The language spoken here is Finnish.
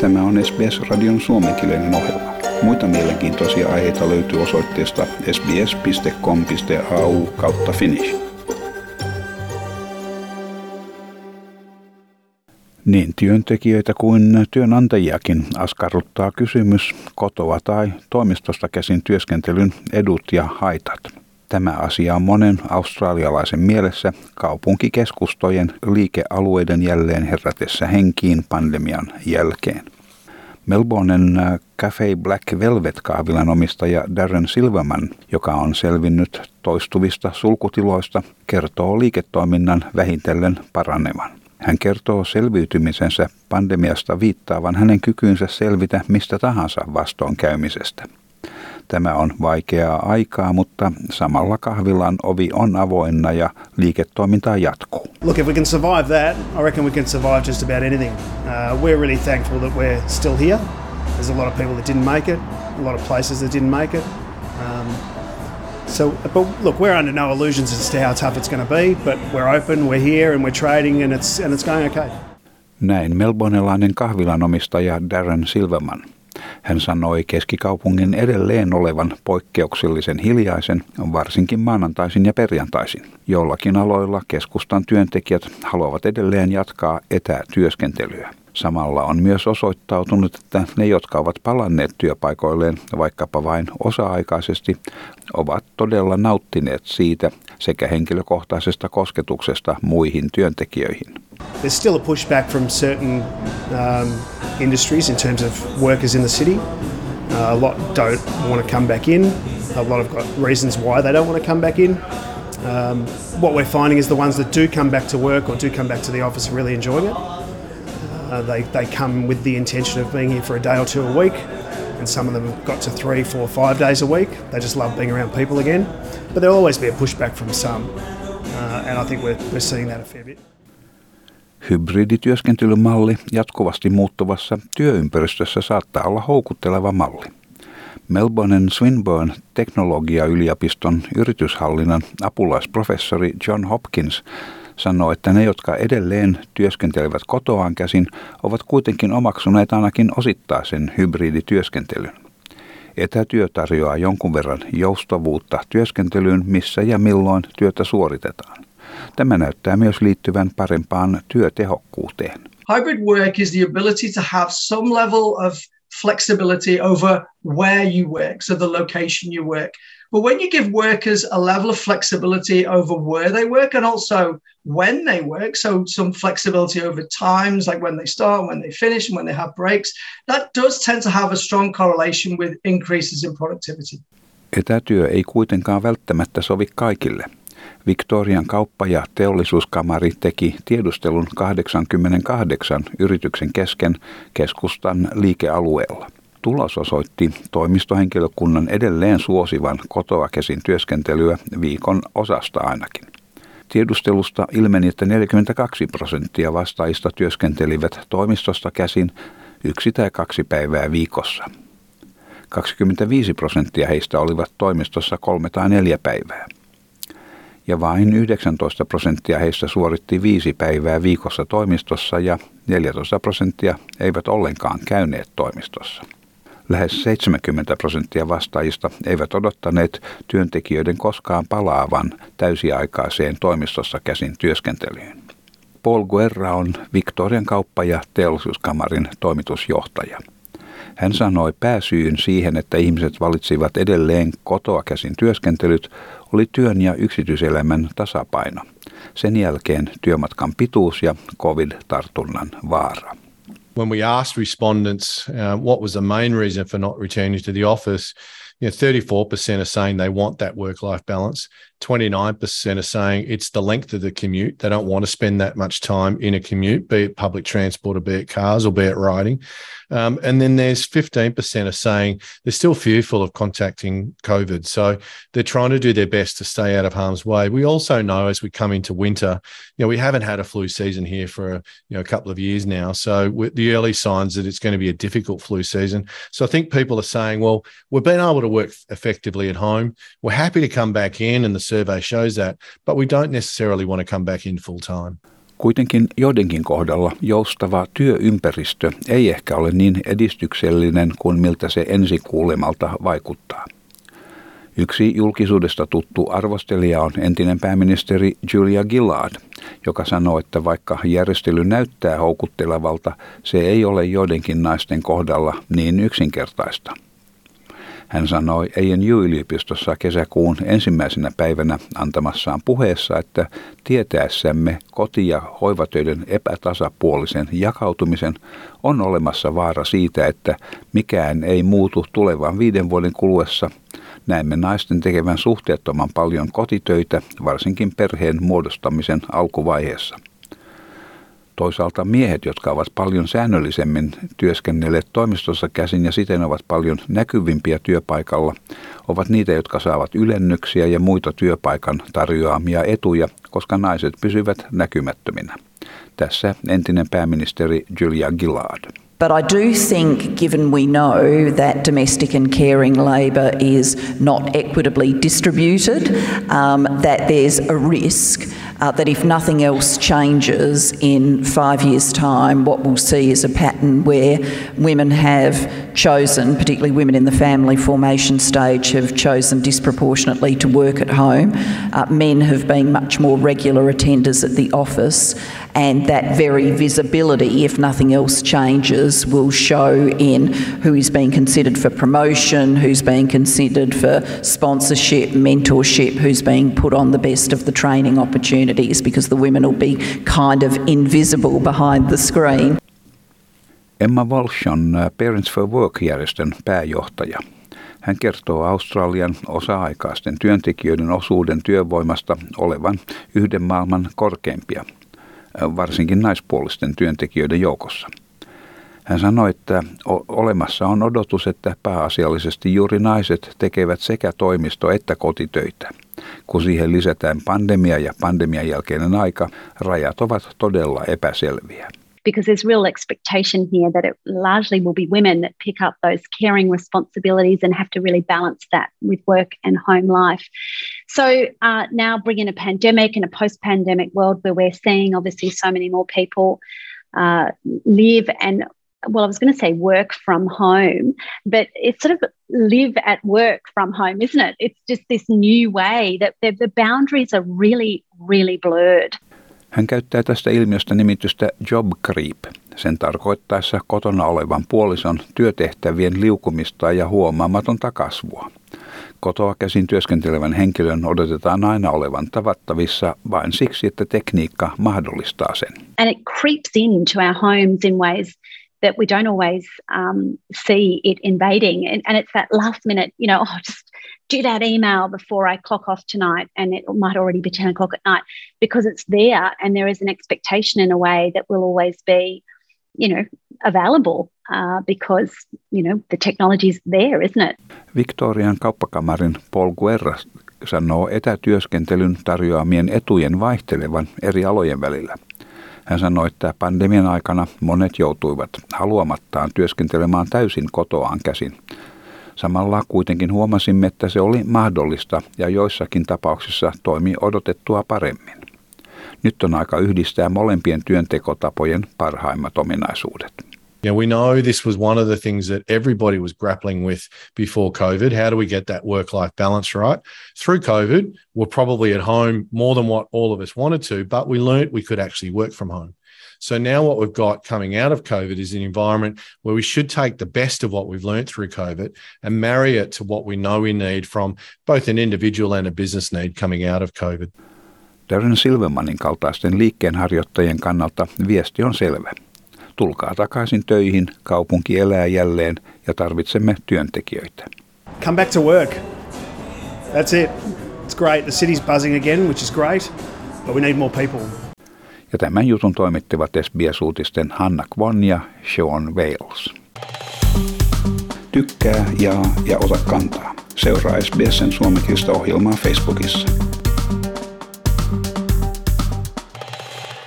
Tämä on SBS-radion suomenkielinen ohjelma. Muita mielenkiintoisia aiheita löytyy osoitteesta sbs.com.au kautta finnish. Niin työntekijöitä kuin työnantajiakin askarruttaa kysymys kotoa tai toimistosta käsin työskentelyn edut ja haitat. Tämä asia on monen australialaisen mielessä kaupunkikeskustojen liikealueiden jälleen herätessä henkiin pandemian jälkeen. Melbournen äh, Cafe Black Velvet-kahvilan omistaja Darren Silverman, joka on selvinnyt toistuvista sulkutiloista, kertoo liiketoiminnan vähitellen paranevan. Hän kertoo selviytymisensä pandemiasta viittaavan hänen kykyynsä selvitä mistä tahansa vastoinkäymisestä. Tämä on vaikeaa aikaa, mutta samalla kahvilan ovi on avoinna ja liiketoiminta jatkuu. Look, if we can survive that, I reckon we can survive just about anything. Uh, we're really thankful that we're still here. There's a lot of people that didn't make it, a lot of places that didn't make it. Um, so, but look, we're under no illusions as to how tough it's going to be, but we're open, we're here, and we're trading, and it's and it's going okay. Näin melbournelainen kahvilan omistaja Darren Silverman. Hän sanoi keskikaupungin edelleen olevan poikkeuksellisen hiljaisen, varsinkin maanantaisin ja perjantaisin. Jollakin aloilla keskustan työntekijät haluavat edelleen jatkaa etätyöskentelyä. Samalla on myös osoittautunut, että ne, jotka ovat palanneet työpaikoilleen vaikkapa vain osa-aikaisesti, ovat todella nauttineet siitä sekä henkilökohtaisesta kosketuksesta muihin työntekijöihin. There's still a pushback from certain um, industries in terms of workers in the city. Uh, a lot don't want to come back in. A lot have got reasons why they don't want to come back in. Um, what we're finding is the ones that do come back to work or do come back to the office are really enjoying it. Uh, they, they come with the intention of being here for a day or two a week, and some of them have got to three, four, five days a week. They just love being around people again. But there'll always be a pushback from some, uh, and I think we're, we're seeing that a fair bit. Hybridityöskentelymalli jatkuvasti muuttuvassa työympäristössä saattaa olla houkutteleva malli. Melbournen Swinburne teknologiayliopiston yrityshallinnan apulaisprofessori John Hopkins sanoo, että ne, jotka edelleen työskentelevät kotoaan käsin, ovat kuitenkin omaksuneet ainakin osittaisen hybridityöskentelyn. Etätyö tarjoaa jonkun verran joustavuutta työskentelyyn, missä ja milloin työtä suoritetaan. Tämä näyttää myös liittyvän parempaan työtehokkuuteen. Hybrid work is the ability to have some level of flexibility over where you work, so the location you work. But when you give workers a level of flexibility over where they work and also when they work, so some flexibility over times, like when they start, when they finish, and when they have breaks, that does tend to have a strong correlation with increases in productivity. Etätyö ei kuitenkaan välttämättä sovi kaikille. Victorian kauppa- ja teollisuuskamari teki tiedustelun 88 yrityksen kesken keskustan liikealueella. Tulos osoitti toimistohenkilökunnan edelleen suosivan kotoa käsin työskentelyä viikon osasta ainakin. Tiedustelusta ilmeni, että 42 prosenttia vastaajista työskentelivät toimistosta käsin yksi tai kaksi päivää viikossa. 25 prosenttia heistä olivat toimistossa kolme tai neljä päivää. Ja vain 19 prosenttia heistä suoritti viisi päivää viikossa toimistossa ja 14 prosenttia eivät ollenkaan käyneet toimistossa. Lähes 70 prosenttia vastaajista eivät odottaneet työntekijöiden koskaan palaavan täysiaikaiseen toimistossa käsin työskentelyyn. Paul Guerra on Victorian kauppa- ja teollisuuskamarin toimitusjohtaja. Hän sanoi pääsyyn siihen, että ihmiset valitsivat edelleen kotoa käsin työskentelyt, oli työn ja yksityiselämän tasapaino. Sen jälkeen työmatkan pituus ja covid-tartunnan vaara. when we asked respondents uh, what was the main reason for not returning to the office, you know, 34% are saying they want that work life balance. 29% are saying it's the length of the commute. They don't want to spend that much time in a commute, be it public transport or be it cars or be it riding. Um, and then there's 15% are saying they're still fearful of contacting COVID. So they're trying to do their best to stay out of harm's way. We also know as we come into winter, you know, we haven't had a flu season here for a, you know, a couple of years now. So the early signs that it's going to be a difficult flu season. So I think people are saying, well, we've been able to work effectively at home. We're happy to come back in and the survey shows that, but we don't necessarily want to come back in full time. Kuitenkin joidenkin kohdalla joustava työympäristö ei ehkä ole niin edistyksellinen kuin miltä se ensikuulemalta vaikuttaa. Yksi julkisuudesta tuttu arvostelija on entinen pääministeri Julia Gillard, joka sanoo, että vaikka järjestely näyttää houkuttelevalta, se ei ole joidenkin naisten kohdalla niin yksinkertaista. Hän sanoi ANU-yliopistossa kesäkuun ensimmäisenä päivänä antamassaan puheessa, että tietäessämme koti- ja hoivatöiden epätasapuolisen jakautumisen on olemassa vaara siitä, että mikään ei muutu tulevan viiden vuoden kuluessa. Näemme naisten tekevän suhteettoman paljon kotitöitä, varsinkin perheen muodostamisen alkuvaiheessa – Toisaalta miehet, jotka ovat paljon säännöllisemmin työskennelleet toimistossa käsin ja siten ovat paljon näkyvimpiä työpaikalla, ovat niitä, jotka saavat ylennyksiä ja muita työpaikan tarjoamia etuja, koska naiset pysyvät näkymättöminä. Tässä entinen pääministeri Julia Gillard. But I do think, given we know that domestic and caring labour is not equitably distributed, um, that there's a risk uh, that if nothing else changes in five years' time, what we'll see is a pattern where women have chosen, particularly women in the family formation stage, have chosen disproportionately to work at home. Uh, men have been much more regular attenders at the office, and that very visibility, if nothing else changes, will show in who is being considered for promotion, who's being considered for sponsorship, mentorship, who's being put on the best of the training opportunities because the women will be kind of invisible behind the screen. Emma Walsh on uh, Parents for Work-järjestön pääjohtaja. Hän kertoo Australian osa-aikaisten työntekijöiden osuuden työvoimasta olevan yhden maailman korkeimpia – varsinkin naispuolisten työntekijöiden joukossa. Hän sanoi, että olemassa on odotus, että pääasiallisesti juuri naiset tekevät sekä toimisto- että kotitöitä. Kun siihen lisätään pandemia ja pandemian jälkeinen aika, rajat ovat todella epäselviä. because there's real expectation here that it largely will be women that pick up those caring responsibilities and have to really balance that with work and home life. So uh, now bring in a pandemic and a post-pandemic world where we're seeing obviously so many more people uh, live and well, I was going to say work from home, but it's sort of live at work from home, isn't it? It's just this new way that the, the boundaries are really, really blurred. Hän käyttää tästä ilmiöstä nimitystä job creep, sen tarkoittaessa kotona olevan puolison työtehtävien liukumista ja huomaamatonta kasvua. Kotoa käsin työskentelevän henkilön odotetaan aina olevan tavattavissa vain siksi, että tekniikka mahdollistaa sen. And it creeps into our homes in ways that we don't always um, see it invading. And, and it's that last minute, you know, oh, just do that email before I clock off tonight. And it might already be 10 o'clock at night because it's there and there is an expectation in a way that will always be, you know, available uh, because, you know, the technology is there, isn't it? Victorian kauppakamarin Paul Guerra sanoo etätyöskentelyn tarjoamien etujen vaihtelevan eri alojen välillä – Hän sanoi, että pandemian aikana monet joutuivat haluamattaan työskentelemään täysin kotoaan käsin. Samalla kuitenkin huomasimme, että se oli mahdollista ja joissakin tapauksissa toimi odotettua paremmin. Nyt on aika yhdistää molempien työntekotapojen parhaimmat ominaisuudet. Yeah, we know this was one of the things that everybody was grappling with before COVID. How do we get that work life balance right? Through COVID, we're probably at home more than what all of us wanted to, but we learned we could actually work from home. So now what we've got coming out of COVID is an environment where we should take the best of what we've learned through COVID and marry it to what we know we need from both an individual and a business need coming out of COVID. Darren Silvermanin kaltaisten liikkeenharjoittajien kannalta viesti on selvä. Tulkaa takaisin töihin, kaupunki elää jälleen ja tarvitsemme työntekijöitä. Come back to work. That's it. It's great. The city's buzzing again, which is great, but we need more people. Ja tämän jutun toimittivat SBS-uutisten Hanna Kwon ja Sean Wales. Tykkää, jaa ja ota kantaa. Seuraa SBSn suomenkielistä ohjelmaa Facebookissa.